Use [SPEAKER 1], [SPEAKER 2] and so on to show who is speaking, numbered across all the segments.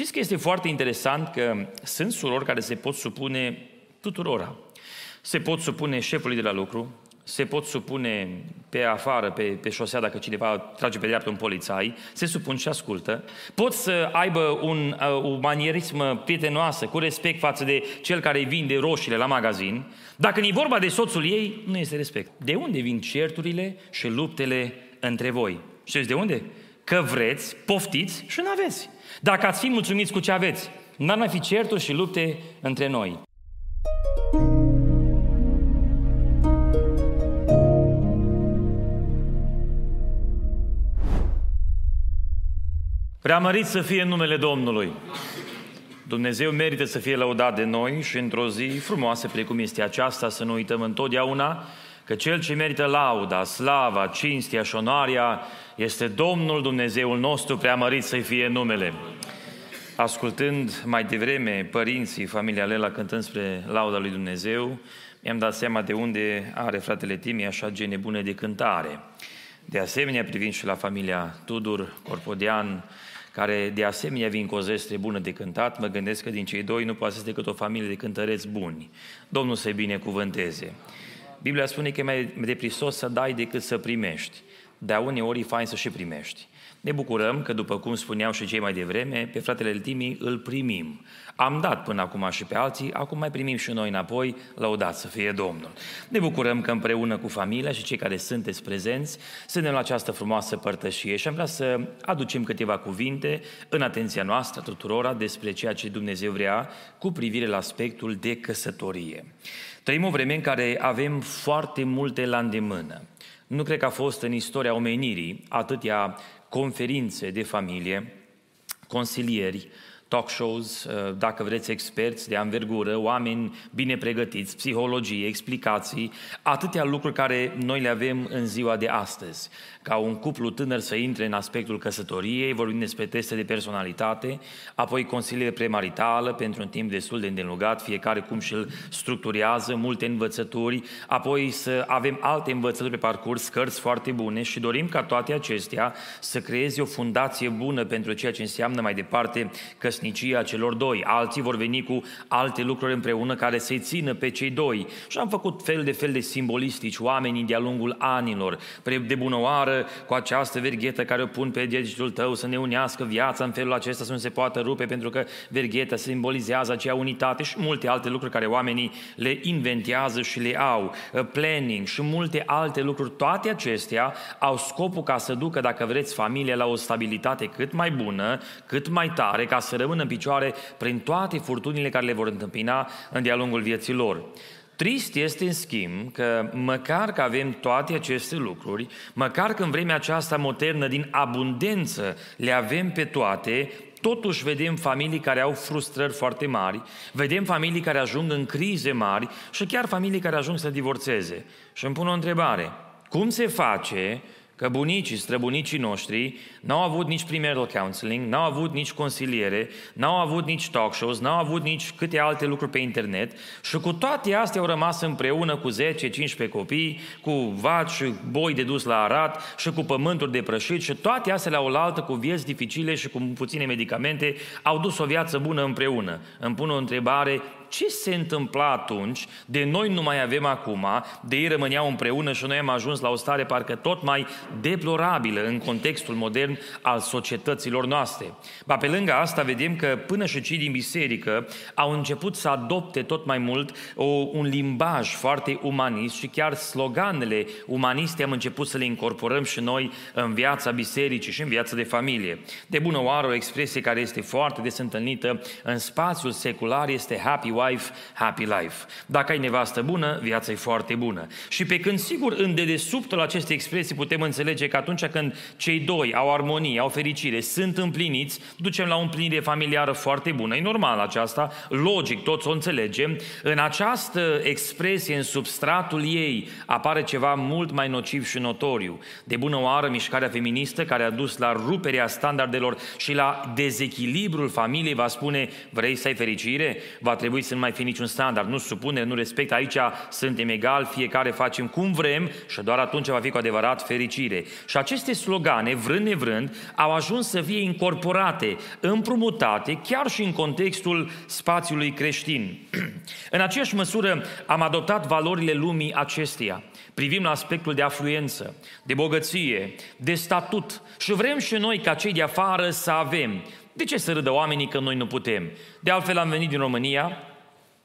[SPEAKER 1] Știți că este foarte interesant că sunt surori care se pot supune tuturora. Se pot supune șefului de la lucru, se pot supune pe afară, pe, pe șosea, dacă cineva trage pe dreapta un polițai, se supun și ascultă. Pot să aibă un, uh, o manierismă prietenoasă, cu respect față de cel care îi vinde roșiile la magazin. Dacă e vorba de soțul ei, nu este respect. De unde vin certurile și luptele între voi? Știți de unde? Că vreți, poftiți și nu aveți. Dacă ați fi mulțumiți cu ce aveți, n-ar mai fi certuri și lupte între noi. Preamărit să fie numele Domnului. Dumnezeu merită să fie lăudat de noi și într-o zi frumoasă precum este aceasta să nu uităm întotdeauna că Cel ce merită lauda, slava, cinstia și onoarea este Domnul Dumnezeul nostru, preamărit să fie numele. Ascultând mai devreme părinții, familia Lela cântând spre lauda lui Dumnezeu, mi-am dat seama de unde are fratele Timi așa gene bune de cântare. De asemenea, privind și la familia Tudor, Corpodian, care de asemenea vin cu o zestre bună de cântat, mă gândesc că din cei doi nu poate să decât o familie de cântăreți buni. Domnul să-i binecuvânteze. Biblia spune că e mai de prisos să dai decât să primești. Dar uneori e fain să și primești. Ne bucurăm că, după cum spuneau și cei mai devreme, pe fratele Timi îl primim. Am dat până acum și pe alții, acum mai primim și noi înapoi, lăudat să fie Domnul. Ne bucurăm că împreună cu familia și cei care sunteți prezenți, suntem la această frumoasă părtășie și am vrea să aducem câteva cuvinte în atenția noastră tuturora despre ceea ce Dumnezeu vrea cu privire la aspectul de căsătorie. Trăim o vreme în care avem foarte multe la îndemână. Nu cred că a fost în istoria omenirii atâtea conferințe de familie, consilieri, talk shows, uh, dacă vreți experți de anvergură, oameni bine pregătiți, psihologie, explicații, atâtea lucruri care noi le avem în ziua de astăzi ca un cuplu tânăr să intre în aspectul căsătoriei, vorbim despre teste de personalitate, apoi consiliere premaritală pentru un timp destul de îndelungat, fiecare cum și-l structurează, multe învățături, apoi să avem alte învățături pe parcurs, cărți foarte bune și dorim ca toate acestea să creeze o fundație bună pentru ceea ce înseamnă mai departe căsnicia celor doi. Alții vor veni cu alte lucruri împreună care să-i țină pe cei doi. Și am făcut fel de fel de simbolistici, oamenii de-a lungul anilor, de bună oară, afară cu această verghetă care o pun pe degetul tău să ne unească viața în felul acesta să nu se poată rupe pentru că vergheta simbolizează acea unitate și multe alte lucruri care oamenii le inventează și le au, uh, planning și multe alte lucruri, toate acestea au scopul ca să ducă, dacă vreți, familia la o stabilitate cât mai bună, cât mai tare, ca să rămână în picioare prin toate furtunile care le vor întâmpina în de-a lungul vieții lor. Trist este, în schimb, că măcar că avem toate aceste lucruri, măcar că în vremea aceasta modernă din abundență le avem pe toate, totuși vedem familii care au frustrări foarte mari, vedem familii care ajung în crize mari și chiar familii care ajung să divorțeze. Și îmi pun o întrebare. Cum se face că bunicii, străbunicii noștri n-au avut nici premarital counseling, n-au avut nici consiliere, n-au avut nici talk shows, n-au avut nici câte alte lucruri pe internet și cu toate astea au rămas împreună cu 10-15 copii, cu vaci, boi de dus la arat și cu pământuri de prășit și toate astea la oaltă cu vieți dificile și cu puține medicamente au dus o viață bună împreună. Îmi pun o întrebare, ce se întâmpla atunci, de noi nu mai avem acum, de ei rămâneau împreună și noi am ajuns la o stare parcă tot mai deplorabilă în contextul modern al societăților noastre. Ba pe lângă asta vedem că până și cei din biserică au început să adopte tot mai mult o, un limbaj foarte umanist și chiar sloganele umaniste am început să le incorporăm și noi în viața bisericii și în viața de familie. De bună oară, o expresie care este foarte des întâlnită în spațiul secular este happy wife, happy life. Dacă ai nevastă bună, viața e foarte bună. Și pe când, sigur, în dedesubtul acestei expresii putem înțelege că atunci când cei doi au armonie, au fericire, sunt împliniți, ducem la o împlinire familiară foarte bună. E normal aceasta, logic, toți o înțelegem. În această expresie, în substratul ei, apare ceva mult mai nociv și notoriu. De bună oară, mișcarea feministă care a dus la ruperea standardelor și la dezechilibrul familiei va spune, vrei să ai fericire? Va trebui să să nu mai fie niciun standard, nu supune, nu respect, aici suntem egali, fiecare facem cum vrem și doar atunci va fi cu adevărat fericire. Și aceste slogane, vrând nevrând, au ajuns să fie incorporate, împrumutate, chiar și în contextul spațiului creștin. în aceeași măsură am adoptat valorile lumii acesteia. Privim la aspectul de afluență, de bogăție, de statut și vrem și noi ca cei de afară să avem. De ce să râdă oamenii că noi nu putem? De altfel am venit din România,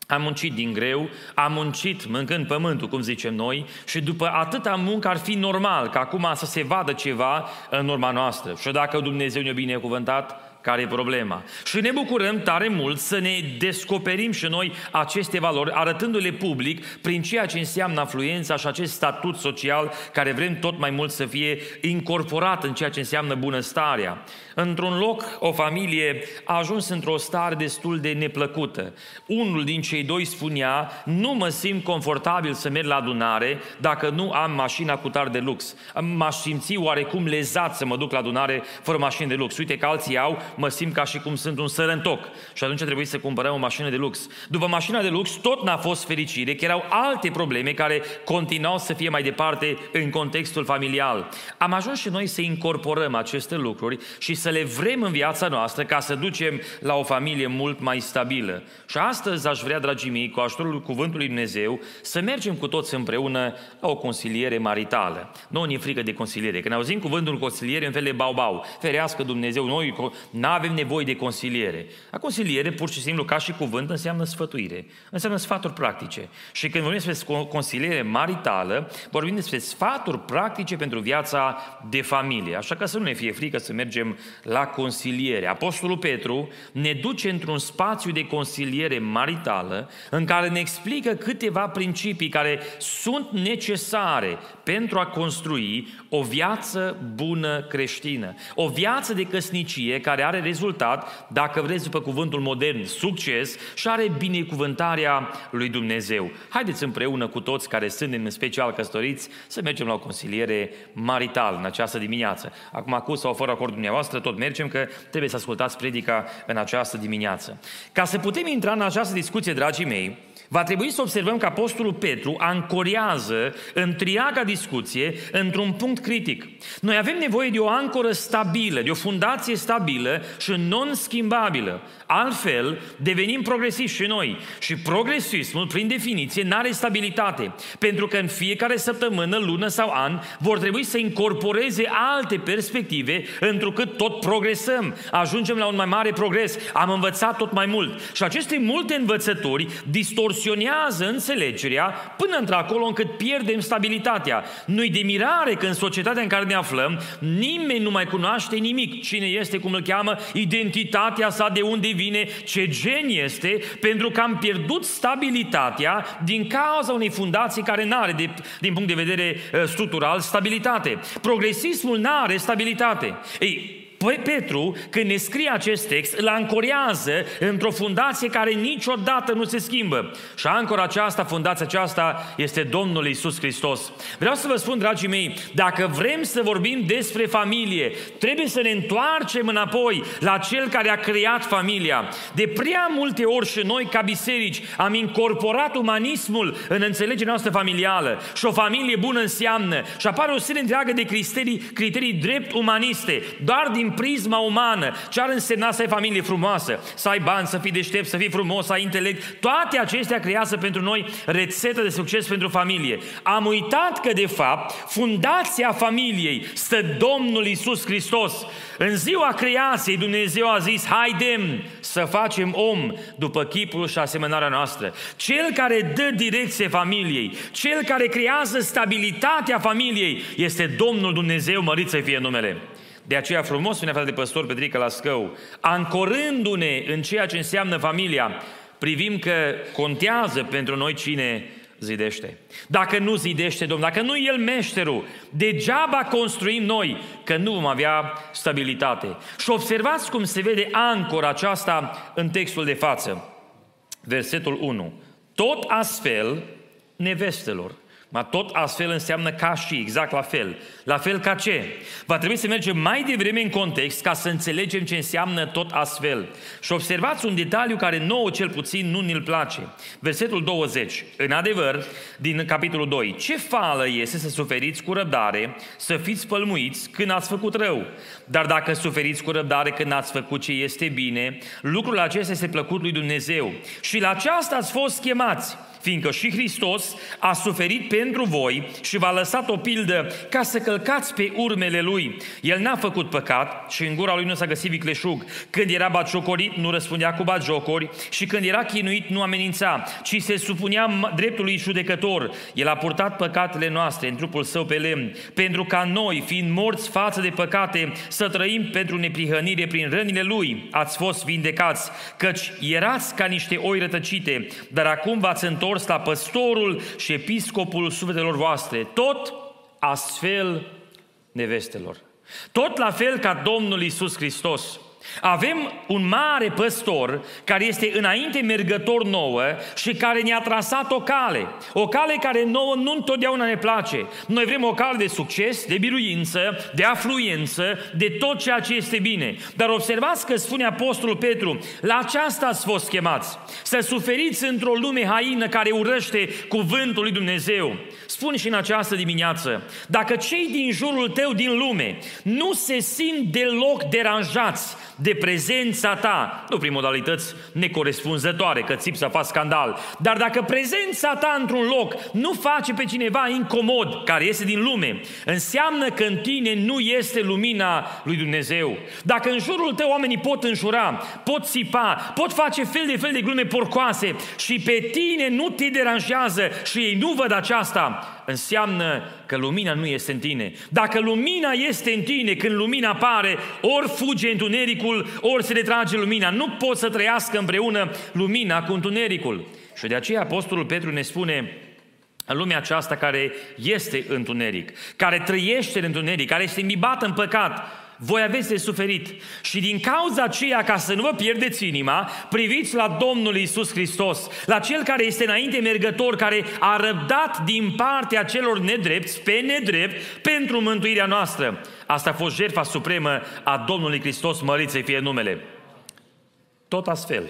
[SPEAKER 1] am muncit din greu, am muncit mâncând pământul, cum zicem noi, și după atâta muncă ar fi normal ca acum să se vadă ceva în urma noastră. Și dacă Dumnezeu ne-a binecuvântat, care e problema. Și ne bucurăm tare mult să ne descoperim și noi aceste valori, arătându-le public prin ceea ce înseamnă afluența și acest statut social care vrem tot mai mult să fie incorporat în ceea ce înseamnă bunăstarea. Într-un loc, o familie a ajuns într-o stare destul de neplăcută. Unul din cei doi spunea, nu mă simt confortabil să merg la adunare dacă nu am mașina cu tar de lux. M-aș simți oarecum lezat să mă duc la adunare fără mașină de lux. Uite că alții au, mă simt ca și cum sunt un sărăntoc. Și atunci trebuie să cumpărăm o mașină de lux. După mașina de lux, tot n-a fost fericire, că erau alte probleme care continuau să fie mai departe în contextul familial. Am ajuns și noi să incorporăm aceste lucruri și să le vrem în viața noastră ca să ducem la o familie mult mai stabilă. Și astăzi aș vrea, dragii mei, cu ajutorul Cuvântului Dumnezeu, să mergem cu toți împreună la o consiliere maritală. Nu ne frică de consiliere. Când auzim cuvântul consiliere, în fel de bau-bau, ferească Dumnezeu, noi nu avem nevoie de consiliere. A consiliere, pur și simplu, ca și cuvânt, înseamnă sfătuire. Înseamnă sfaturi practice. Și când vorbim despre consiliere maritală, vorbim despre sfaturi practice pentru viața de familie. Așa că să nu ne fie frică să mergem la consiliere. Apostolul Petru ne duce într-un spațiu de consiliere maritală în care ne explică câteva principii care sunt necesare pentru a construi o viață bună creștină. O viață de căsnicie care are rezultat, dacă vreți după cuvântul modern, succes și are binecuvântarea lui Dumnezeu. Haideți împreună cu toți care sunt în special căsătoriți să mergem la o consiliere maritală în această dimineață. Acum, cu sau fără acordul dumneavoastră, tot mergem că trebuie să ascultați predica în această dimineață. Ca să putem intra în această discuție, dragii mei, Va trebui să observăm că Apostolul Petru ancorează întreaga discuție într-un punct critic. Noi avem nevoie de o ancoră stabilă, de o fundație stabilă și non-schimbabilă. Altfel, devenim progresivi și noi. Și progresismul, prin definiție, nu are stabilitate. Pentru că în fiecare săptămână, lună sau an, vor trebui să incorporeze alte perspective, întrucât tot progresăm. Ajungem la un mai mare progres. Am învățat tot mai mult. Și aceste multe învățături distorsionează înțelegerea până într-acolo încât pierdem stabilitatea. Nu-i de mirare că în societatea în care ne aflăm, nimeni nu mai cunoaște nimic. Cine este, cum îl cheamă, identitatea sa, de unde vine, ce gen este, pentru că am pierdut stabilitatea din cauza unei fundații care nu are, din punct de vedere uh, structural, stabilitate. Progresismul nu are stabilitate. Ei, Păi Petru, când ne scrie acest text, îl ancorează într-o fundație care niciodată nu se schimbă. Și ancora aceasta, fundația aceasta, este Domnul Isus Hristos. Vreau să vă spun, dragii mei, dacă vrem să vorbim despre familie, trebuie să ne întoarcem înapoi la Cel care a creat familia. De prea multe ori și noi, ca biserici, am incorporat umanismul în înțelegerea noastră familială. Și o familie bună înseamnă. Și apare o serie întreagă de criterii, criterii drept umaniste, doar din prisma umană. Ce ar însemna să ai familie frumoasă, să ai bani, să fii deștept, să fii frumos, să ai intelect. Toate acestea creează pentru noi rețetă de succes pentru familie. Am uitat că, de fapt, fundația familiei stă Domnul Isus Hristos. În ziua creației Dumnezeu a zis, haidem să facem om după chipul și asemănarea noastră. Cel care dă direcție familiei, cel care creează stabilitatea familiei, este Domnul Dumnezeu, mărit să fie numele. De aceea frumos spune frate de păstor Petrică la Scău, ancorându-ne în ceea ce înseamnă familia, privim că contează pentru noi cine zidește. Dacă nu zidește Domnul, dacă nu El meșterul, degeaba construim noi, că nu vom avea stabilitate. Și observați cum se vede ancora aceasta în textul de față. Versetul 1. Tot astfel, nevestelor, Ma tot astfel înseamnă ca și, exact la fel. La fel ca ce? Va trebui să mergem mai devreme în context ca să înțelegem ce înseamnă tot astfel. Și observați un detaliu care nouă cel puțin nu ne-l place. Versetul 20. În adevăr, din capitolul 2. Ce fală este să suferiți cu răbdare, să fiți pălmuiți când ați făcut rău. Dar dacă suferiți cu răbdare când ați făcut ce este bine, lucrul acesta este plăcut lui Dumnezeu. Și la aceasta ați fost chemați fiindcă și Hristos a suferit pentru voi și v-a lăsat o pildă ca să călcați pe urmele Lui. El n-a făcut păcat și în gura Lui nu s-a găsit vicleșug. Când era batjocorit, nu răspundea cu batjocori și când era chinuit, nu amenința, ci se supunea dreptului judecător. El a purtat păcatele noastre în trupul său pe lemn, pentru ca noi, fiind morți față de păcate, să trăim pentru neprihănire prin rănile Lui. Ați fost vindecați, căci erați ca niște oi rătăcite, dar acum v-ați întors întors la păstorul și episcopul sufletelor voastre, tot astfel nevestelor. Tot la fel ca Domnul Isus Hristos. Avem un mare păstor care este înainte mergător nouă și care ne-a trasat o cale. O cale care nouă nu întotdeauna ne place. Noi vrem o cale de succes, de biruință, de afluență, de tot ceea ce este bine. Dar observați că spune Apostolul Petru, la aceasta ați fost chemați. Să suferiți într-o lume haină care urăște cuvântul lui Dumnezeu. Spune și în această dimineață, dacă cei din jurul tău din lume nu se simt deloc deranjați de prezența ta, nu prin modalități necorespunzătoare, că țip să faci scandal, dar dacă prezența ta într-un loc nu face pe cineva incomod, care este din lume, înseamnă că în tine nu este lumina lui Dumnezeu. Dacă în jurul tău oamenii pot înjura, pot țipa, pot face fel de fel de glume porcoase și pe tine nu te deranjează și ei nu văd aceasta, înseamnă că lumina nu este în tine. Dacă lumina este în tine, când lumina apare, ori fuge întunericul, ori se retrage lumina. Nu pot să trăiască împreună lumina cu întunericul. Și de aceea Apostolul Petru ne spune, în lumea aceasta care este întuneric, care trăiește în întuneric, care este imbibată în păcat, voi aveți de suferit. Și din cauza aceea, ca să nu vă pierdeți inima, priviți la Domnul Isus Hristos, la Cel care este înainte mergător, care a răbdat din partea celor nedrepți pe nedrept pentru mântuirea noastră. Asta a fost jertfa supremă a Domnului Hristos, mărit să fie numele. Tot astfel,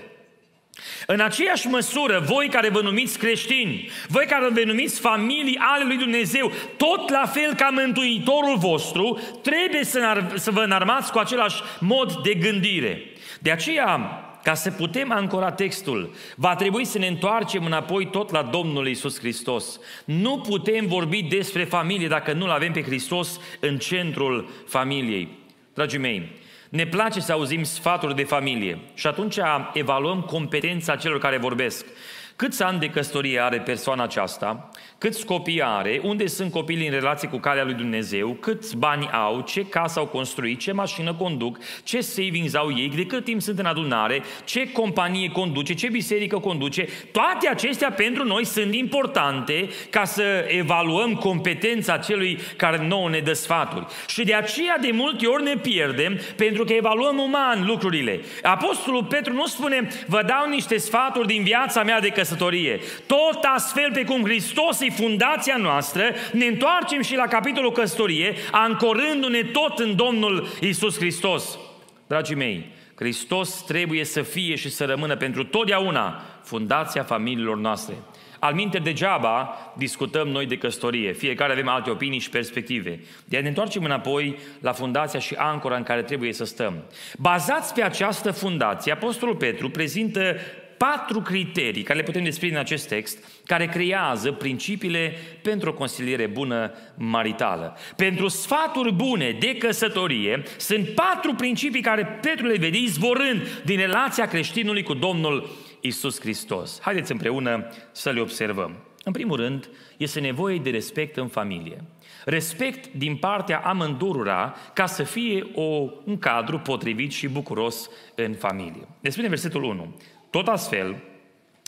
[SPEAKER 1] în aceeași măsură, voi care vă numiți creștini, voi care vă numiți familii ale lui Dumnezeu, tot la fel ca Mântuitorul vostru, trebuie să, să vă înarmați cu același mod de gândire. De aceea, ca să putem ancora textul, va trebui să ne întoarcem înapoi tot la Domnul Isus Hristos. Nu putem vorbi despre familie dacă nu-L avem pe Hristos în centrul familiei. Dragii mei, ne place să auzim sfaturi de familie și atunci evaluăm competența celor care vorbesc. Câți ani de căsătorie are persoana aceasta? câți copii are, unde sunt copiii în relație cu calea lui Dumnezeu, câți bani au, ce casă au construit, ce mașină conduc, ce savings au ei, de cât timp sunt în adunare, ce companie conduce, ce biserică conduce. Toate acestea pentru noi sunt importante ca să evaluăm competența celui care nouă ne dă sfaturi. Și de aceea de multe ori ne pierdem pentru că evaluăm uman lucrurile. Apostolul Petru nu spune, vă dau niște sfaturi din viața mea de căsătorie. Tot astfel pe cum Hristos îi fundația noastră, ne întoarcem și la capitolul căsătorie, ancorându-ne tot în Domnul Isus Hristos. Dragii mei, Hristos trebuie să fie și să rămână pentru totdeauna fundația familiilor noastre. Al minte degeaba discutăm noi de căsătorie. Fiecare avem alte opinii și perspective. De a ne întoarcem înapoi la fundația și ancora în care trebuie să stăm. Bazați pe această fundație, Apostolul Petru prezintă patru criterii care le putem desprinde în acest text, care creează principiile pentru o consiliere bună maritală. Pentru sfaturi bune de căsătorie, sunt patru principii care Petru le vede izvorând din relația creștinului cu Domnul Isus Hristos. Haideți împreună să le observăm. În primul rând, este nevoie de respect în familie. Respect din partea amândurura ca să fie o, un cadru potrivit și bucuros în familie. Ne spune versetul 1. Tot astfel,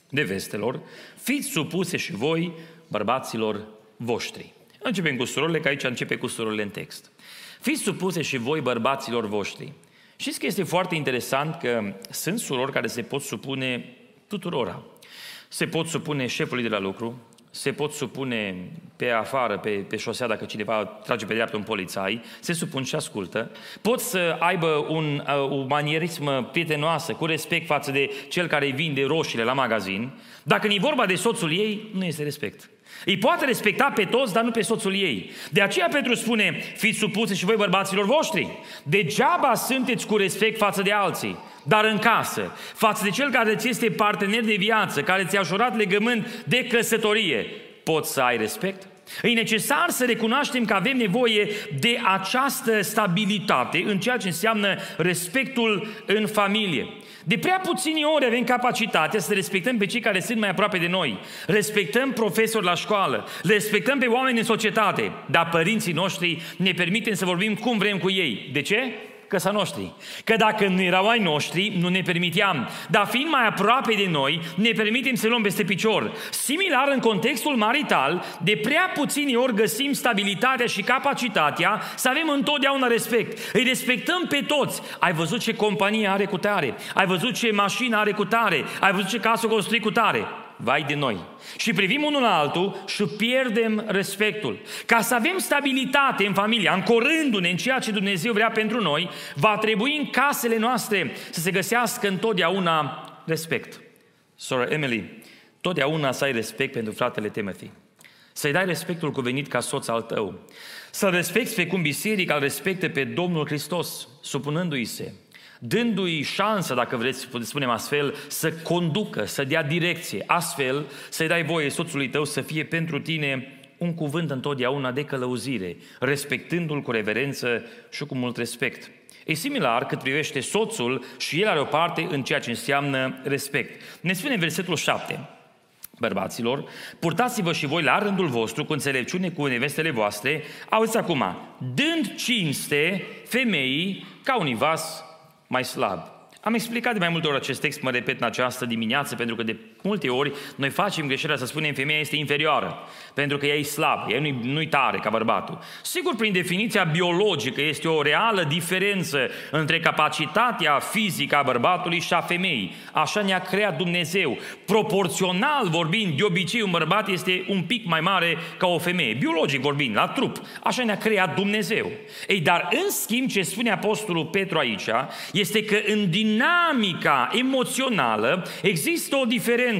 [SPEAKER 1] de vestelor, fiți supuse și voi bărbaților voștri. Începem cu surorile, că aici începe cu surorile în text. Fiți supuse și voi bărbaților voștri. Știți că este foarte interesant că sunt surori care se pot supune tuturora. Se pot supune șefului de la lucru, se pot supune pe afară, pe, pe șosea, dacă cineva trage pe dreapta un polițai, se supun și ascultă. Pot să aibă un, uh, o manierism prietenoasă, cu respect față de cel care îi vinde roșiile la magazin. Dacă e vorba de soțul ei, nu este respect. Îi poate respecta pe toți, dar nu pe soțul ei. De aceea Petru spune, fiți supuse și voi bărbaților voștri. Degeaba sunteți cu respect față de alții, dar în casă, față de cel care ți este partener de viață, care ți-a jurat legământ de căsătorie, poți să ai respect? E necesar să recunoaștem că avem nevoie de această stabilitate în ceea ce înseamnă respectul în familie. De prea puțini ori avem capacitatea să respectăm pe cei care sunt mai aproape de noi. Respectăm profesori la școală, respectăm pe oameni în societate, dar părinții noștri ne permitem să vorbim cum vrem cu ei. De ce? Că să noștri. Că dacă nu erau ai noștri, nu ne permiteam. Dar fiind mai aproape de noi, ne permitem să luăm peste picior. Similar, în contextul marital, de prea puțini ori găsim stabilitatea și capacitatea să avem întotdeauna respect. Îi respectăm pe toți. Ai văzut ce companie are cu tare, ai văzut ce mașină are cu tare, ai văzut ce casă construit cu tare vai de noi. Și privim unul la altul și pierdem respectul. Ca să avem stabilitate în familie, ancorându-ne în ceea ce Dumnezeu vrea pentru noi, va trebui în casele noastre să se găsească întotdeauna respect. Sora Emily, totdeauna să ai respect pentru fratele Timothy. Să-i dai respectul cuvenit ca soț al tău. Să-l respecti pe cum biserica îl respecte pe Domnul Hristos, supunându-i se dându-i șansă, dacă vreți să spunem astfel, să conducă, să dea direcție. Astfel, să-i dai voie soțului tău să fie pentru tine un cuvânt întotdeauna de călăuzire, respectându-l cu reverență și cu mult respect. E similar cât privește soțul și el are o parte în ceea ce înseamnă respect. Ne spune în versetul 7, Bărbaților, purtați-vă și voi la rândul vostru cu înțelepciune cu nevestele voastre, auzi acum, dând cinste femeii ca un vas mai slab. Am explicat de mai multe ori acest text, mă repet în această dimineață, pentru că de multe ori noi facem greșeala să spunem femeia este inferioară, pentru că ea e slabă, ea nu-i, nu tare ca bărbatul. Sigur, prin definiția biologică este o reală diferență între capacitatea fizică a bărbatului și a femeii. Așa ne-a creat Dumnezeu. Proporțional vorbind, de obicei un bărbat este un pic mai mare ca o femeie, biologic vorbind, la trup. Așa ne-a creat Dumnezeu. Ei, dar în schimb ce spune Apostolul Petru aici, este că în dinamica emoțională există o diferență.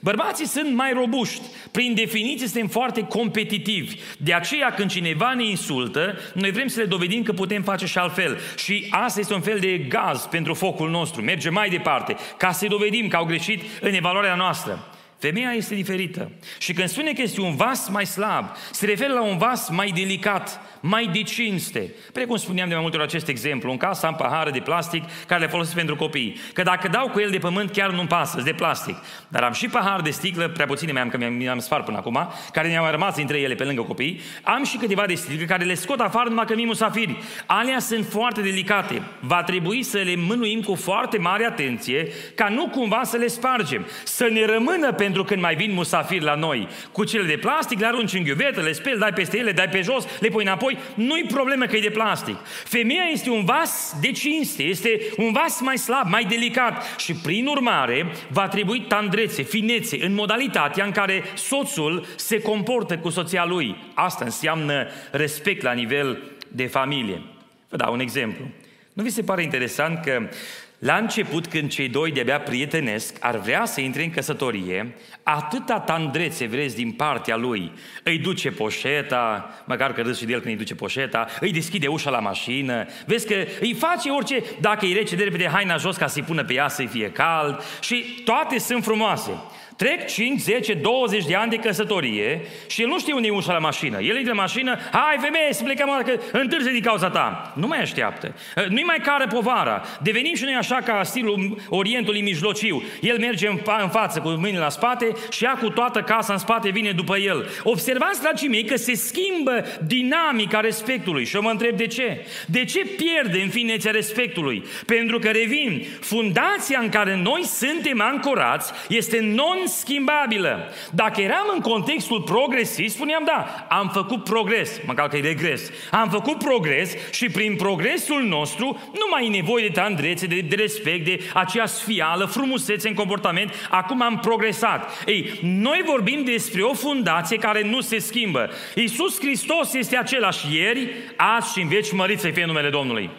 [SPEAKER 1] Bărbații sunt mai robuști, prin definiție suntem foarte competitivi. De aceea când cineva ne insultă, noi vrem să le dovedim că putem face și altfel. Și asta este un fel de gaz pentru focul nostru. Merge mai departe, ca să dovedim că au greșit în evaluarea noastră. Femeia este diferită. Și când spune că este un vas mai slab, se referă la un vas mai delicat, mai de cinste. Precum spuneam de mai multe ori acest exemplu, în casă am pahare de plastic care le folosesc pentru copii. Că dacă dau cu el de pământ, chiar nu-mi pasă, de plastic. Dar am și pahar de sticlă, prea puține mi-am, că mi-am spart până acum, care mi-au rămas între ele pe lângă copii. Am și câteva de sticlă care le scot afară numai că mi musafiri. Alea sunt foarte delicate. Va trebui să le mânuim cu foarte mare atenție, ca nu cumva să le spargem. Să ne rămână pentru când mai vin musafiri la noi. Cu cele de plastic le arunci în ghiuvetă, le speli, dai peste ele, dai pe jos, le pui înapoi apoi nu-i problemă că e de plastic. Femeia este un vas de cinste, este un vas mai slab, mai delicat și prin urmare va trebui tandrețe, finețe în modalitatea în care soțul se comportă cu soția lui. Asta înseamnă respect la nivel de familie. Vă dau un exemplu. Nu vi se pare interesant că la început, când cei doi de-abia prietenesc ar vrea să intre în căsătorie, atâta tandrețe vreți din partea lui. Îi duce poșeta, măcar că râs și de el când îi duce poșeta, îi deschide ușa la mașină, vezi că îi face orice, dacă îi rece de repede haina jos ca să-i pună pe ea să-i fie cald și toate sunt frumoase. Trec 5, 10, 20 de ani de căsătorie și el nu știe unde e ușa la mașină. El intră în mașină, hai femeie să plecăm, că întârzi din cauza ta. Nu mai așteaptă. Nu-i mai care povara. Devenim și noi așa ca stilul Orientului Mijlociu. El merge în, fa- în față cu mâinile la spate și ea cu toată casa în spate vine după el. Observați, dragii mei, că se schimbă dinamica respectului. Și eu mă întreb de ce. De ce pierde în finețea respectului? Pentru că revin, fundația în care noi suntem ancorați este non non-schimbabilă. Dacă eram în contextul progresist, spuneam, da, am făcut progres, măcar că e regres. Am făcut progres și prin progresul nostru nu mai e nevoie de tandrețe, de, de respect, de aceea sfială, frumusețe în comportament. Acum am progresat. Ei, noi vorbim despre o fundație care nu se schimbă. Iisus Hristos este același ieri, azi și în veci mărit să fie numele Domnului.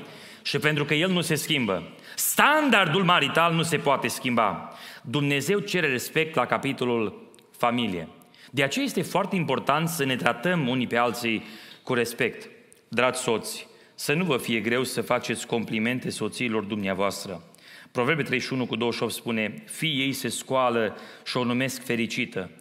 [SPEAKER 1] Și pentru că El nu se schimbă, standardul marital nu se poate schimba. Dumnezeu cere respect la capitolul familie. De aceea este foarte important să ne tratăm unii pe alții cu respect. Dragi soți, să nu vă fie greu să faceți complimente soțiilor dumneavoastră. Proverbe 31 cu 28 spune, fiii ei se scoală și o numesc fericită.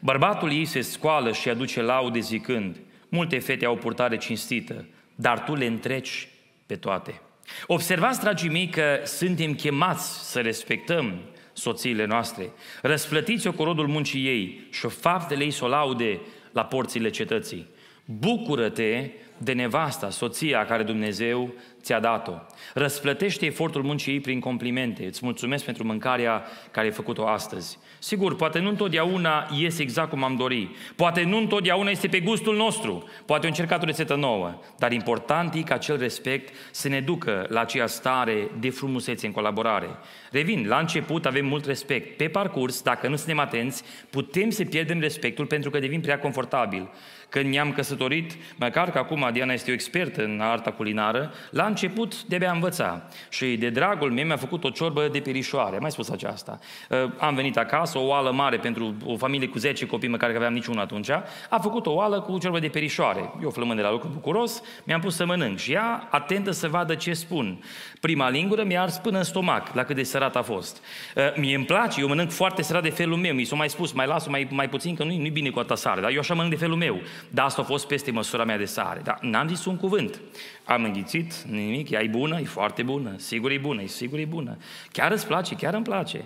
[SPEAKER 1] Bărbatul ei se scoală și aduce laude zicând, multe fete au purtare cinstită, dar tu le întreci pe toate. Observați, dragii mei, că suntem chemați să respectăm soțiile noastre. Răsplătiți-o cu rodul muncii ei și faptele ei să o laude la porțile cetății. Bucură-te de nevasta, soția care Dumnezeu ți-a dat-o. Răsplătește efortul muncii ei prin complimente. Îți mulțumesc pentru mâncarea care ai făcut-o astăzi. Sigur, poate nu întotdeauna iese exact cum am dori. Poate nu întotdeauna este pe gustul nostru. Poate o încercat o rețetă nouă. Dar important e ca acel respect să ne ducă la aceea stare de frumusețe în colaborare. Revin, la început avem mult respect. Pe parcurs, dacă nu suntem atenți, putem să pierdem respectul pentru că devin prea confortabil. Când ne-am căsătorit, măcar că acum Diana este o expertă în arta culinară, la început de-abia învăța. Și de dragul meu mi-a făcut o ciorbă de perișoare. Am mai spus aceasta. Uh, am venit acasă, o oală mare pentru o familie cu 10 copii, măcar că aveam niciunul atunci. A făcut o oală cu ciorbă de perișoare. Eu flămând de la lucru bucuros, mi-am pus să mănânc. Și ea, atentă să vadă ce spun. Prima lingură mi-a ars până în stomac, la cât de sărat a fost. Uh, mie îmi place, eu mănânc foarte sărat de felul meu. Mi s-a mai spus, mai las mai, mai puțin, că nu-i, nu bine cu atâta sare. Dar eu așa mănânc de felul meu. Dar asta a fost peste măsura mea de sare. Dar n-am zis un cuvânt. Am înghițit, nimic, ea e bună, e foarte bună, sigur e bună, e sigur e bună. Chiar îți place, chiar îmi place.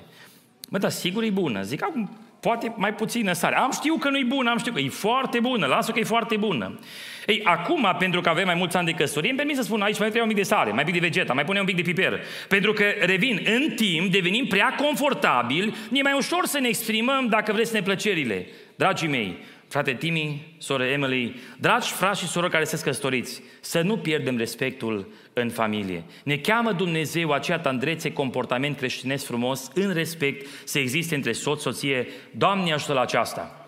[SPEAKER 1] Mă, dar sigur e bună. Zic, acum, poate mai puțină sare. Am știu că nu-i bună, am știu că e foarte bună, lasă că e foarte bună. Ei, acum, pentru că avem mai mulți ani de căsătorie, îmi permis să spun aici mai trebuie un pic de sare, mai pic de vegeta, mai pune un pic de piper. Pentru că, revin, în timp devenim prea confortabili, e mai ușor să ne exprimăm dacă vreți neplăcerile. Dragii mei, frate Timi, soră Emily, dragi frați și sorori care sunteți căsătoriți, să nu pierdem respectul în familie. Ne cheamă Dumnezeu aceea tandrețe, comportament creștinesc frumos, în respect, să existe între soț, soție. Doamne ajută la aceasta!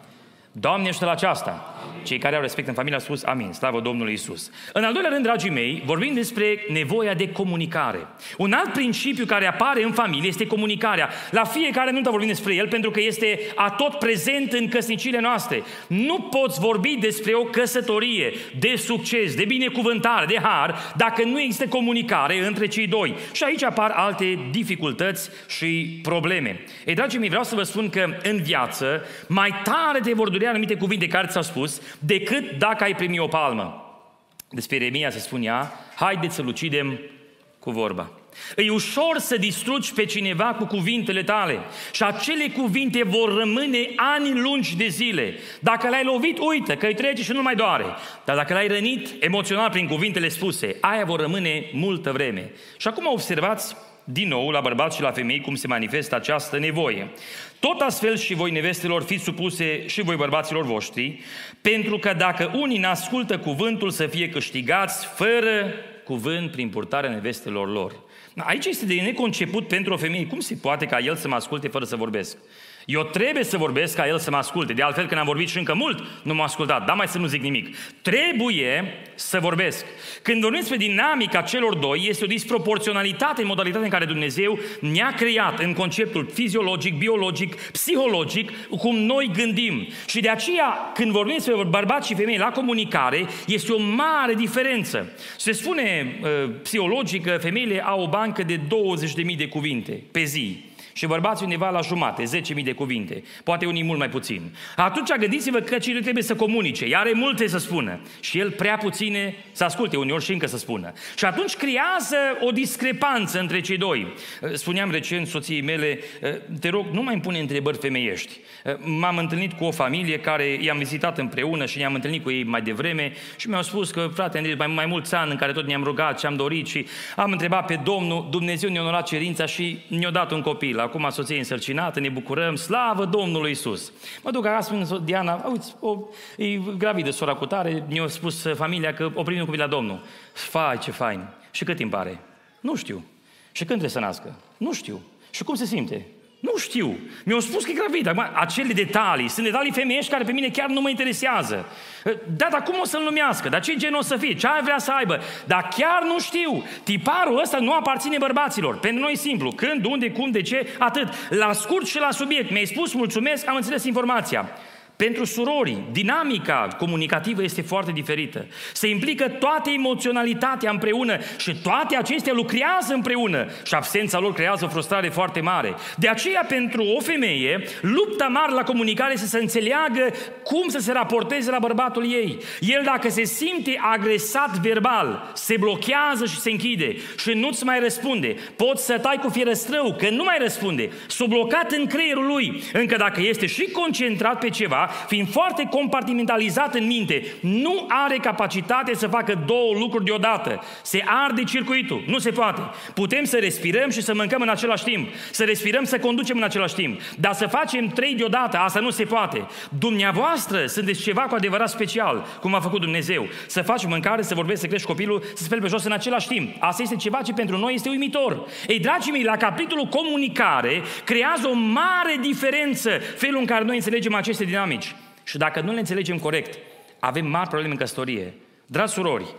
[SPEAKER 1] Doamne ajută la aceasta! Cei care au respect în familie au spus amin, slavă Domnului Isus. În al doilea rând, dragii mei, vorbim despre nevoia de comunicare. Un alt principiu care apare în familie este comunicarea. La fiecare nu vorbim despre el pentru că este atot prezent în căsnicile noastre. Nu poți vorbi despre o căsătorie de succes, de binecuvântare, de har, dacă nu există comunicare între cei doi. Și aici apar alte dificultăți și probleme. Ei, dragii mei, vreau să vă spun că în viață mai tare te vor duri anumite cuvinte care ți-au spus decât dacă ai primi o palmă. Despre Ieremia se spunea, haideți să-l ucidem cu vorba. E ușor să distrugi pe cineva cu cuvintele tale și acele cuvinte vor rămâne ani lungi de zile. Dacă l-ai lovit, uite că îi trece și nu mai doare. Dar dacă l-ai rănit emoțional prin cuvintele spuse, aia vor rămâne multă vreme. Și acum observați din nou la bărbați și la femei cum se manifestă această nevoie. Tot astfel și voi nevestelor fiți supuse și voi bărbaților voștri, pentru că dacă unii n-ascultă cuvântul să fie câștigați fără cuvânt prin purtarea nevestelor lor. Aici este de neconceput pentru o femeie. Cum se poate ca el să mă asculte fără să vorbesc? Eu trebuie să vorbesc ca el să mă asculte. De altfel, când am vorbit și încă mult, nu m-a ascultat. Dar mai să nu zic nimic. Trebuie să vorbesc. Când vorbim despre dinamica celor doi, este o disproporționalitate în modalitatea în care Dumnezeu ne-a creat în conceptul fiziologic, biologic, psihologic, cum noi gândim. Și de aceea, când vorbim despre bărbați și femei la comunicare, este o mare diferență. Se spune uh, psihologic că femeile au o bancă de 20.000 de cuvinte pe zi și bărbații undeva la jumate, 10.000 de cuvinte, poate unii mult mai puțin. Atunci gândiți-vă că cine trebuie să comunice, ea are multe să spună și el prea puține să asculte, uneori și încă să spună. Și atunci creează o discrepanță între cei doi. Spuneam recent soției mele, te rog, nu mai îmi pune întrebări femeiești. M-am întâlnit cu o familie care i-am vizitat împreună și ne-am întâlnit cu ei mai devreme și mi-au spus că, frate, Andrei, mai, mai mulți ani în care tot ne-am rugat și am dorit și am întrebat pe Domnul, Dumnezeu ne-a onorat cerința și ne-a dat un copil acum soție însărcinată, ne bucurăm, slavă Domnului Isus. Mă duc acasă, spun Diana, uite, o, e gravidă sora cu tare, mi-a spus familia că o primim copil la Domnul. Fai, ce fain. Și cât timp are? Nu știu. Și când trebuie să nască? Nu știu. Și cum se simte? Nu știu. Mi-au spus că e gravidă. Acum, acele detalii, sunt detalii femeiești care pe mine chiar nu mă interesează. Da, dar cum o să-l numească? Dar ce gen o să fie? Ce ar vrea să aibă? Dar chiar nu știu. Tiparul ăsta nu aparține bărbaților. Pentru noi e simplu. Când, unde, cum, de ce, atât. La scurt și la subiect. Mi-ai spus, mulțumesc, am înțeles informația. Pentru surorii, dinamica comunicativă este foarte diferită. Se implică toată emoționalitatea împreună și toate acestea lucrează împreună și absența lor creează o frustrare foarte mare. De aceea, pentru o femeie, lupta mare la comunicare să se înțeleagă cum să se raporteze la bărbatul ei. El, dacă se simte agresat verbal, se blochează și se închide și nu-ți mai răspunde. Poți să tai cu fierăstrău, că nu mai răspunde. S-a blocat în creierul lui, încă dacă este și concentrat pe ceva, fiind foarte compartimentalizat în minte, nu are capacitate să facă două lucruri deodată. Se arde circuitul. Nu se poate. Putem să respirăm și să mâncăm în același timp. Să respirăm, să conducem în același timp. Dar să facem trei deodată, asta nu se poate. Dumneavoastră sunteți ceva cu adevărat special, cum a făcut Dumnezeu. Să faci mâncare, să vorbești, să crești copilul, să speli pe jos în același timp. Asta este ceva ce pentru noi este uimitor. Ei, dragii mei, la capitolul comunicare creează o mare diferență felul în care noi înțelegem aceste dinamici dinamici. Și dacă nu le înțelegem corect, avem mari probleme în căsătorie. Dragi surori,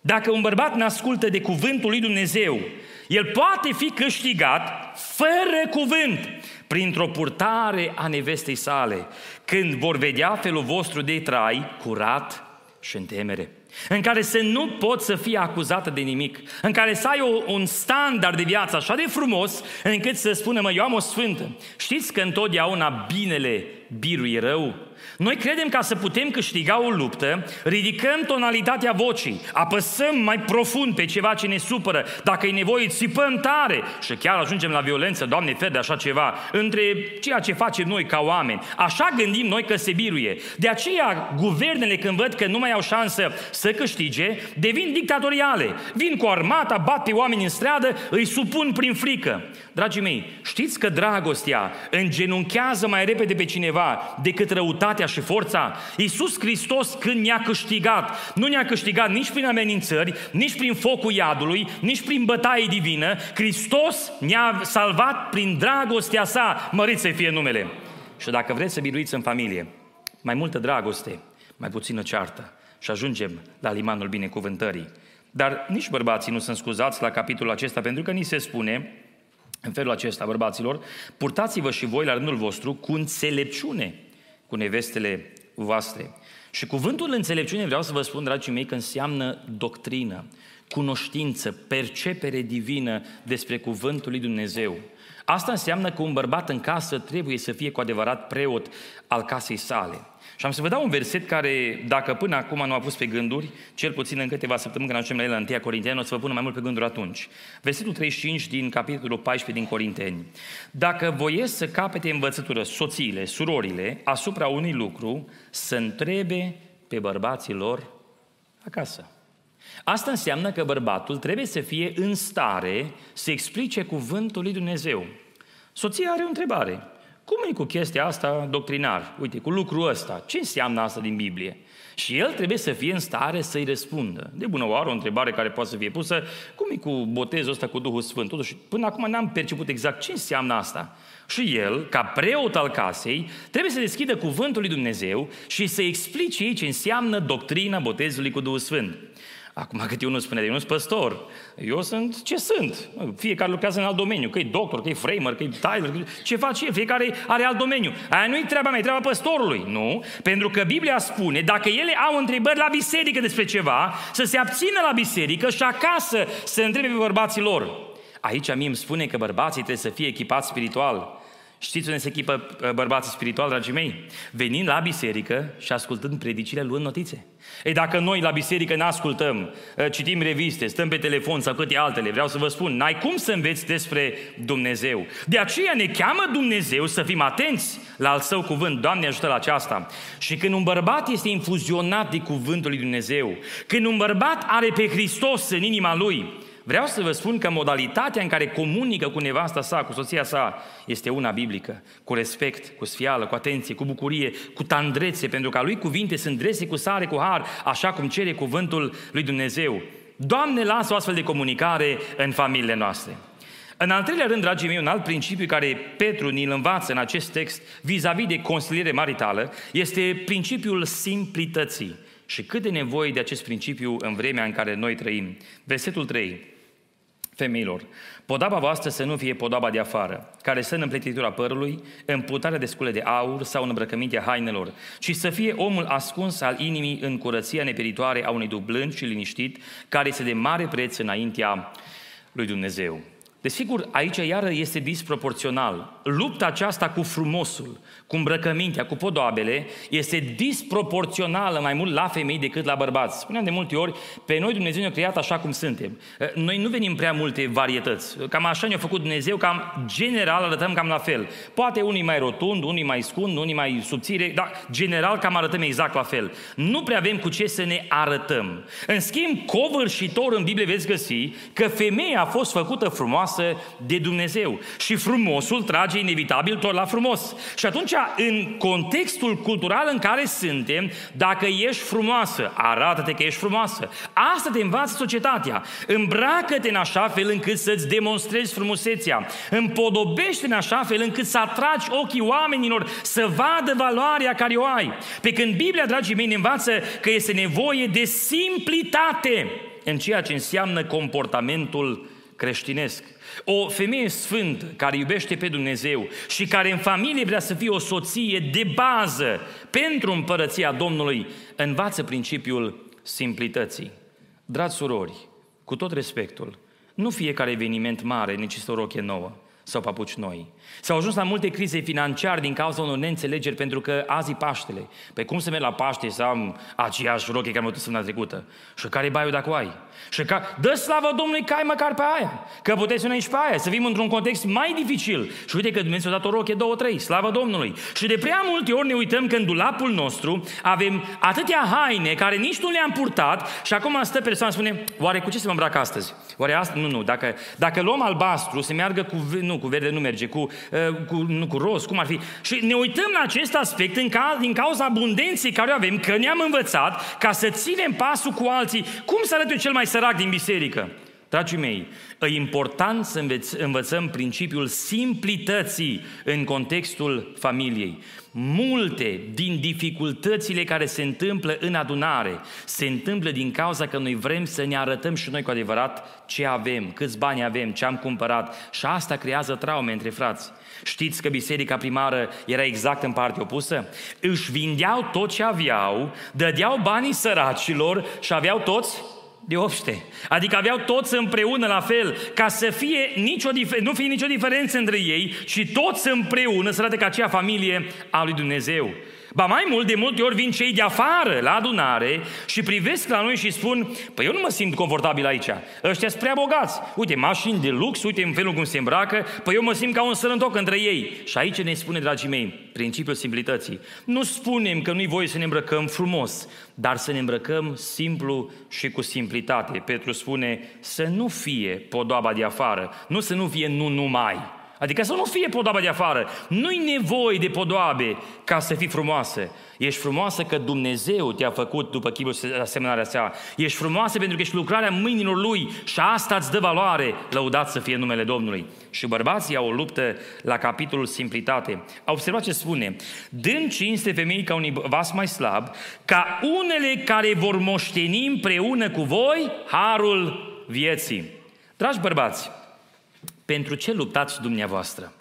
[SPEAKER 1] dacă un bărbat ne ascultă de cuvântul lui Dumnezeu, el poate fi câștigat fără cuvânt, printr-o purtare a nevestei sale, când vor vedea felul vostru de trai curat și în temere în care să nu poți să fii acuzată de nimic, în care să ai o, un standard de viață așa de frumos, încât să spună, mă, eu am o sfântă. Știți că întotdeauna binele biruie rău? Noi credem ca să putem câștiga o luptă, ridicăm tonalitatea vocii, apăsăm mai profund pe ceva ce ne supără, dacă e nevoie, țipăm tare și chiar ajungem la violență, Doamne, fer de așa ceva, între ceea ce facem noi ca oameni. Așa gândim noi că se biruie. De aceea, guvernele, când văd că nu mai au șansă să câștige, devin dictatoriale. Vin cu armata, bat pe oameni în stradă, îi supun prin frică. Dragii mei, știți că dragostea îngenunchează mai repede pe cineva decât răutatea și forța? Iisus Hristos când ne-a câștigat, nu ne-a câștigat nici prin amenințări, nici prin focul iadului, nici prin bătaie divină. Hristos ne-a salvat prin dragostea sa, mărit să fie numele. Și dacă vreți să biruiți în familie, mai multă dragoste, mai puțină ceartă și ajungem la limanul binecuvântării. Dar nici bărbații nu sunt scuzați la capitolul acesta, pentru că ni se spune în felul acesta, bărbaților, purtați-vă și voi la rândul vostru cu înțelepciune cu nevestele voastre. Și cuvântul înțelepciune, vreau să vă spun, dragii mei, că înseamnă doctrină, cunoștință, percepere divină despre cuvântul lui Dumnezeu. Asta înseamnă că un bărbat în casă trebuie să fie cu adevărat preot al casei sale. Și am să vă dau un verset care, dacă până acum nu a pus pe gânduri, cel puțin în câteva săptămâni când ajungem la el în 1 Corinteni, o să vă pună mai mult pe gânduri atunci. Versetul 35 din capitolul 14 din Corinteni. Dacă voiesc să capete învățătură soțiile, surorile, asupra unui lucru, să întrebe pe bărbații lor acasă. Asta înseamnă că bărbatul trebuie să fie în stare să explice cuvântul lui Dumnezeu. Soția are o întrebare. Cum e cu chestia asta doctrinar? Uite, cu lucrul ăsta. Ce înseamnă asta din Biblie? Și el trebuie să fie în stare să-i răspundă. De bună oară, o întrebare care poate să fie pusă, cum e cu botezul ăsta cu Duhul Sfânt? Totuși, până acum n-am perceput exact ce înseamnă asta. Și el, ca preot al casei, trebuie să deschidă cuvântul lui Dumnezeu și să explice ei ce înseamnă doctrina botezului cu Duhul Sfânt. Acum cât eu nu spune, eu nu sunt păstor, eu sunt ce sunt. Fiecare lucrează în alt domeniu, că e doctor, că e framer, că e Tyler, ce face el, fiecare are alt domeniu. Aia nu-i treaba mea, e treaba păstorului, nu? Pentru că Biblia spune, dacă ele au întrebări la biserică despre ceva, să se abțină la biserică și acasă să întrebe pe bărbații lor. Aici mie îmi spune că bărbații trebuie să fie echipați spiritual. Știți unde se echipă uh, bărbații spiritual, dragii mei? Venind la biserică și ascultând predicile, luând notițe. Ei, dacă noi la biserică ne ascultăm, uh, citim reviste, stăm pe telefon sau câte altele, vreau să vă spun, n-ai cum să înveți despre Dumnezeu. De aceea ne cheamă Dumnezeu să fim atenți la al său cuvânt. Doamne ajută la aceasta. Și când un bărbat este infuzionat de cuvântul lui Dumnezeu, când un bărbat are pe Hristos în inima lui, Vreau să vă spun că modalitatea în care comunică cu nevasta sa, cu soția sa, este una biblică, cu respect, cu sfială, cu atenție, cu bucurie, cu tandrețe, pentru că a lui cuvinte sunt drese cu sare, cu har, așa cum cere cuvântul lui Dumnezeu. Doamne, lasă o astfel de comunicare în familiile noastre. În al treilea rând, dragii mei, un alt principiu care Petru ni-l învață în acest text vis-a-vis de consiliere maritală este principiul simplității. Și cât de nevoie de acest principiu în vremea în care noi trăim. Versetul 3. Femeilor, podaba voastră să nu fie podaba de afară, care stă în împletitura părului, în putarea de scule de aur sau în îmbrăcămintea hainelor, ci să fie omul ascuns al inimii în curăția neperitoare a unui duh blând și liniștit, care este de mare preț înaintea lui Dumnezeu. Desigur, aici iară este disproporțional. Lupta aceasta cu frumosul, cu îmbrăcămintea, cu podoabele, este disproporțională mai mult la femei decât la bărbați. Spuneam de multe ori, pe noi Dumnezeu ne-a creat așa cum suntem. Eh, noi nu venim prea multe varietăți. Cam așa ne-a făcut Dumnezeu, cam general arătăm cam la fel. Poate unii mai rotund, unii mai scund, unii mai subțire, dar general cam arătăm exact la fel. Nu prea avem cu ce să ne arătăm. În schimb, covârșitor în Biblie veți găsi că femeia a fost făcută frumoasă de Dumnezeu. Și frumosul trage inevitabil tot la frumos. Și atunci în contextul cultural în care suntem, dacă ești frumoasă, arată-te că ești frumoasă. Asta te învață societatea. Îmbracă-te în așa fel încât să-ți demonstrezi frumusețea. Împodobește în așa fel încât să atragi ochii oamenilor să vadă valoarea care o ai. Pe când Biblia, dragii mei, ne învață că este nevoie de simplitate în ceea ce înseamnă comportamentul creștinesc. O femeie sfântă care iubește pe Dumnezeu și care în familie vrea să fie o soție de bază pentru împărăția Domnului, învață principiul simplității. Dragi surori, cu tot respectul, nu fiecare eveniment mare necesită o roche nouă sau papuci noi. S-au ajuns la multe crize financiare din cauza unor neînțelegeri pentru că azi e Paștele. Pe cum să merg la Paște să am aceeași roche care am avut săptămâna trecută? Și care baiul dacă o ai? Și ca, dă slavă Domnului că ai măcar pe aia. Că puteți să ne și pe aia, să fim într-un context mai dificil. Și uite că Dumnezeu a dat o roche, două, trei, slavă Domnului. Și de prea multe ori ne uităm că în dulapul nostru avem atâtea haine care nici nu le-am purtat și acum stă persoana spune, oare cu ce să mă îmbrac astăzi? Oare asta? Nu, nu, dacă, dacă luăm albastru, să meargă cu, nu, cu verde nu merge, cu Uh, cu, nu, cu roz, cum ar fi. Și ne uităm la acest aspect în ca, din cauza abundenței care o avem, că ne-am învățat ca să ținem pasul cu alții. Cum să arăt eu cel mai sărac din biserică? Dragii mei, e important să învățăm principiul simplității în contextul familiei. Multe din dificultățile care se întâmplă în adunare se întâmplă din cauza că noi vrem să ne arătăm și noi cu adevărat ce avem, câți bani avem, ce am cumpărat și asta creează traume între frați. Știți că biserica primară era exact în partea opusă? Își vindeau tot ce aveau, dădeau banii săracilor și aveau toți de obște. Adică aveau toți împreună la fel, ca să fie nicio, nu fie nicio diferență între ei, și toți împreună să arate ca aceea familie a lui Dumnezeu. Ba mai mult, de multe ori vin cei de afară la adunare și privesc la noi și spun, păi eu nu mă simt confortabil aici, ăștia sunt prea bogați, uite, mașini de lux, uite în felul cum se îmbracă, păi eu mă simt ca un sărăntoc între ei. Și aici ne spune, dragii mei, principiul simplității. Nu spunem că nu-i voie să ne îmbrăcăm frumos, dar să ne îmbrăcăm simplu și cu simplitate. Petru spune să nu fie podoaba de afară, nu să nu fie nu numai, Adică să nu fie podoaba de afară. Nu-i nevoie de podoabe ca să fii frumoasă. Ești frumoasă că Dumnezeu te-a făcut după chipul asemănarea sa. Ești frumoasă pentru că ești lucrarea mâinilor Lui și asta îți dă valoare. Lăudat să fie numele Domnului. Și bărbații au o luptă la capitolul simplitate. Au observat ce spune. Dând cinste femei ca un vas mai slab, ca unele care vor moșteni împreună cu voi harul vieții. Dragi bărbați, pentru ce luptați dumneavoastră?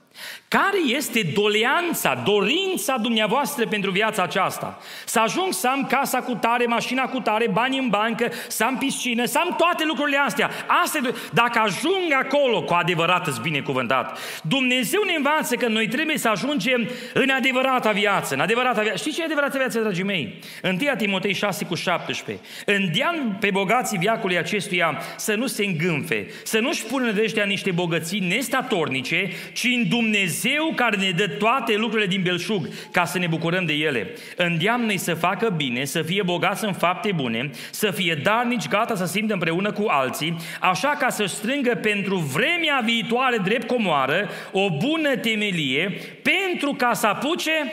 [SPEAKER 1] Care este doleanța, dorința dumneavoastră pentru viața aceasta? Să ajung să am casa cu tare, mașina cu tare, bani în bancă, să am piscină, să am toate lucrurile astea. Asta dacă ajung acolo, cu adevărat îți binecuvântat. Dumnezeu ne învață că noi trebuie să ajungem în adevărata viață, în adevărata viață. Știți ce e adevărata viață, dragii mei? 1 Timotei 6 cu 17. Îndeam pe bogații viacului acestuia să nu se îngânfe, să nu-și pună nădejdea niște bogății nestatornice, ci în Dumnezeu Dumnezeu care ne dă toate lucrurile din belșug ca să ne bucurăm de ele. Îndeamnă-i să facă bine, să fie bogați în fapte bune, să fie darnici, gata să simtă împreună cu alții, așa ca să strângă pentru vremea viitoare drept comoară o bună temelie pentru ca să apuce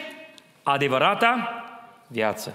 [SPEAKER 1] adevărata viață.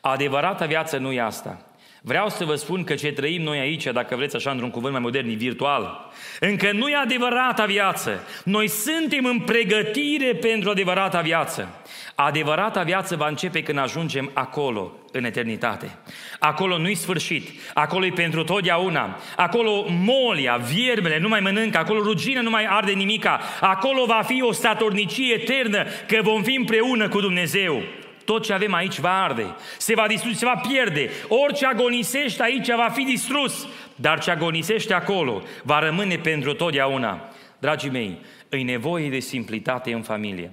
[SPEAKER 1] Adevărata viață nu e asta. Vreau să vă spun că ce trăim noi aici, dacă vreți așa într-un cuvânt mai modern, e virtual. Încă nu e adevărata viață. Noi suntem în pregătire pentru adevărata viață. Adevărata viață va începe când ajungem acolo, în eternitate. Acolo nu-i sfârșit, acolo e pentru totdeauna. Acolo molia, viermele nu mai mănâncă, acolo rugină nu mai arde nimica. Acolo va fi o statornicie eternă, că vom fi împreună cu Dumnezeu. Tot ce avem aici va arde, se va distruge, se va pierde. Orice agonisește aici va fi distrus, dar ce agonisește acolo va rămâne pentru totdeauna. Dragii mei, îi nevoie de simplitate în familie.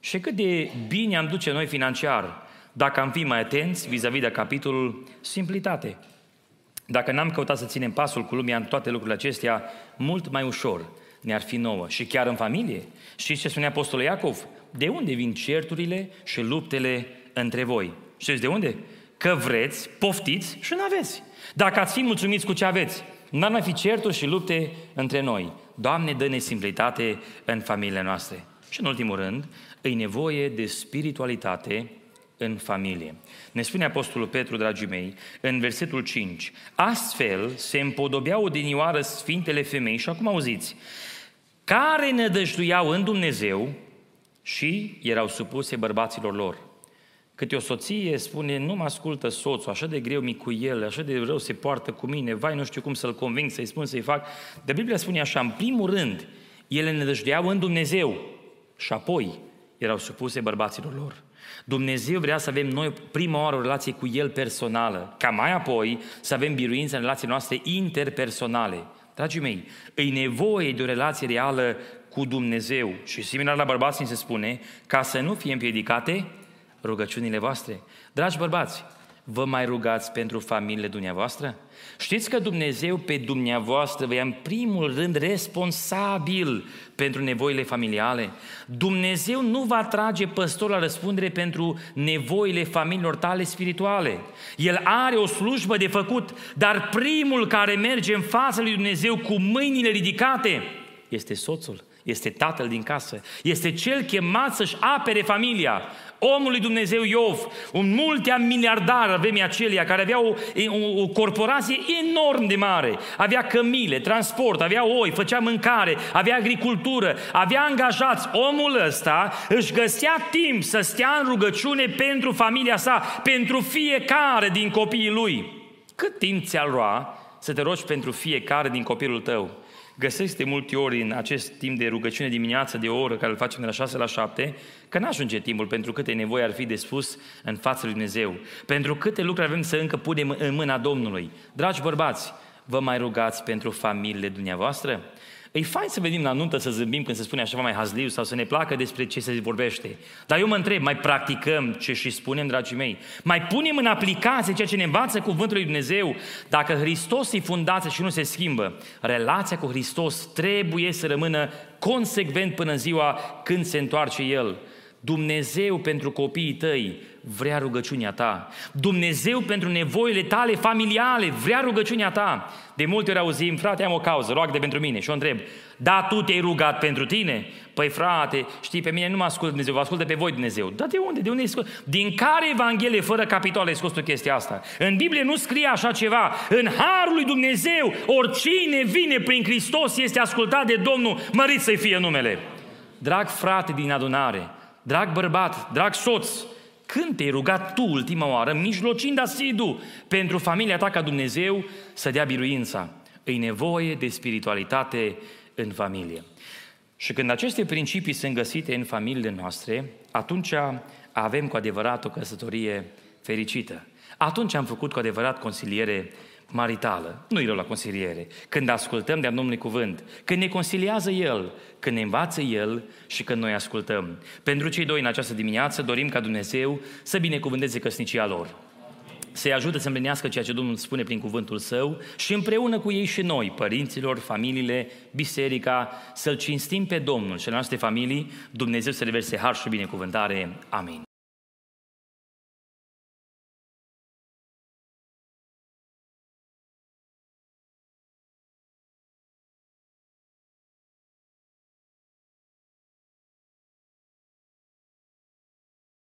[SPEAKER 1] Și cât de bine am duce noi financiar dacă am fi mai atenți vis-a-vis de capitolul simplitate. Dacă n-am căutat să ținem pasul cu lumea în toate lucrurile acestea, mult mai ușor ne-ar fi nouă. Și chiar în familie. Și ce spunea Apostolul Iacov? De unde vin certurile și luptele între voi? Știți de unde? Că vreți, poftiți și nu aveți. Dacă ați fi mulțumiți cu ce aveți, n-ar mai fi certuri și lupte între noi. Doamne, dă-ne simplitate în familiile noastre. Și în ultimul rând, îi nevoie de spiritualitate în familie. Ne spune Apostolul Petru, dragii mei, în versetul 5, astfel se împodobeau odinioară sfintele femei, și acum auziți, care nădăjduiau în Dumnezeu și erau supuse bărbaților lor. Câte o soție spune, nu mă ascultă soțul, așa de greu mi cu el, așa de rău se poartă cu mine, vai, nu știu cum să-l conving, să-i spun, să-i fac. De Biblia spune așa, în primul rând, ele ne dăjdeau în Dumnezeu și apoi erau supuse bărbaților lor. Dumnezeu vrea să avem noi prima oară o relație cu El personală, ca mai apoi să avem biruință în relațiile noastre interpersonale. Dragii mei, îi nevoie de o relație reală cu Dumnezeu și similar la bărbați se spune ca să nu fie împiedicate rugăciunile voastre. Dragi bărbați, vă mai rugați pentru familiile dumneavoastră? Știți că Dumnezeu pe dumneavoastră vă ia în primul rând responsabil pentru nevoile familiale? Dumnezeu nu va trage păstor la răspundere pentru nevoile familiilor tale spirituale. El are o slujbă de făcut, dar primul care merge în fața lui Dumnezeu cu mâinile ridicate este soțul este tatăl din casă, este cel chemat să-și apere familia. Omul lui Dumnezeu Iov, un multe miliardar vremea acelia, care avea o, o, o corporație enorm de mare, avea cămile, transport, avea oi, făcea mâncare, avea agricultură, avea angajați. Omul ăsta își găsea timp să stea în rugăciune pentru familia sa, pentru fiecare din copiii lui. Cât timp ți-ar lua să te rogi pentru fiecare din copilul tău? Găsesc de multe ori în acest timp de rugăciune dimineață de o oră care îl facem de la 6 la 7, că nu ajunge timpul pentru câte nevoi ar fi de spus în fața lui Dumnezeu, pentru câte lucruri avem să încă punem în mâna Domnului. Dragi bărbați, vă mai rugați pentru familiile dumneavoastră? E fain să venim la nuntă să zâmbim când se spune așa mai hazliu sau să ne placă despre ce se vorbește. Dar eu mă întreb, mai practicăm ce și spunem, dragii mei? Mai punem în aplicație ceea ce ne învață cuvântul lui Dumnezeu? Dacă Hristos e fundație și nu se schimbă, relația cu Hristos trebuie să rămână consecvent până în ziua când se întoarce El. Dumnezeu pentru copiii tăi vrea rugăciunea ta. Dumnezeu pentru nevoile tale familiale vrea rugăciunea ta. De multe ori auzim, frate, am o cauză, roagă de pentru mine. Și o întreb, da, tu te-ai rugat pentru tine? Păi frate, știi, pe mine nu mă ascultă Dumnezeu, vă ascultă pe voi Dumnezeu. Dar de unde? De unde scos? Din care Evanghelie fără capitole ai scos tu chestia asta? În Biblie nu scrie așa ceva. În Harul lui Dumnezeu, oricine vine prin Hristos este ascultat de Domnul, mărit să-i fie numele. Drag frate din adunare, drag bărbat, drag soț, când te-ai rugat tu ultima oară, mijlocind asidu pentru familia ta ca Dumnezeu să dea biruința? Îi nevoie de spiritualitate în familie. Și când aceste principii sunt găsite în familiile noastre, atunci avem cu adevărat o căsătorie fericită. Atunci am făcut cu adevărat consiliere maritală. Nu-i rău la consiliere. Când ascultăm de-a Domnului cuvânt, când ne consiliază El, când ne învață El și când noi ascultăm. Pentru cei doi în această dimineață dorim ca Dumnezeu să binecuvânteze căsnicia lor. să-i ajute să împlinească ceea ce Domnul spune prin cuvântul Său și împreună cu ei și noi, părinților, familiile, biserica, să-L cinstim pe Domnul și la noastre familii, Dumnezeu să reverse har și binecuvântare. Amin.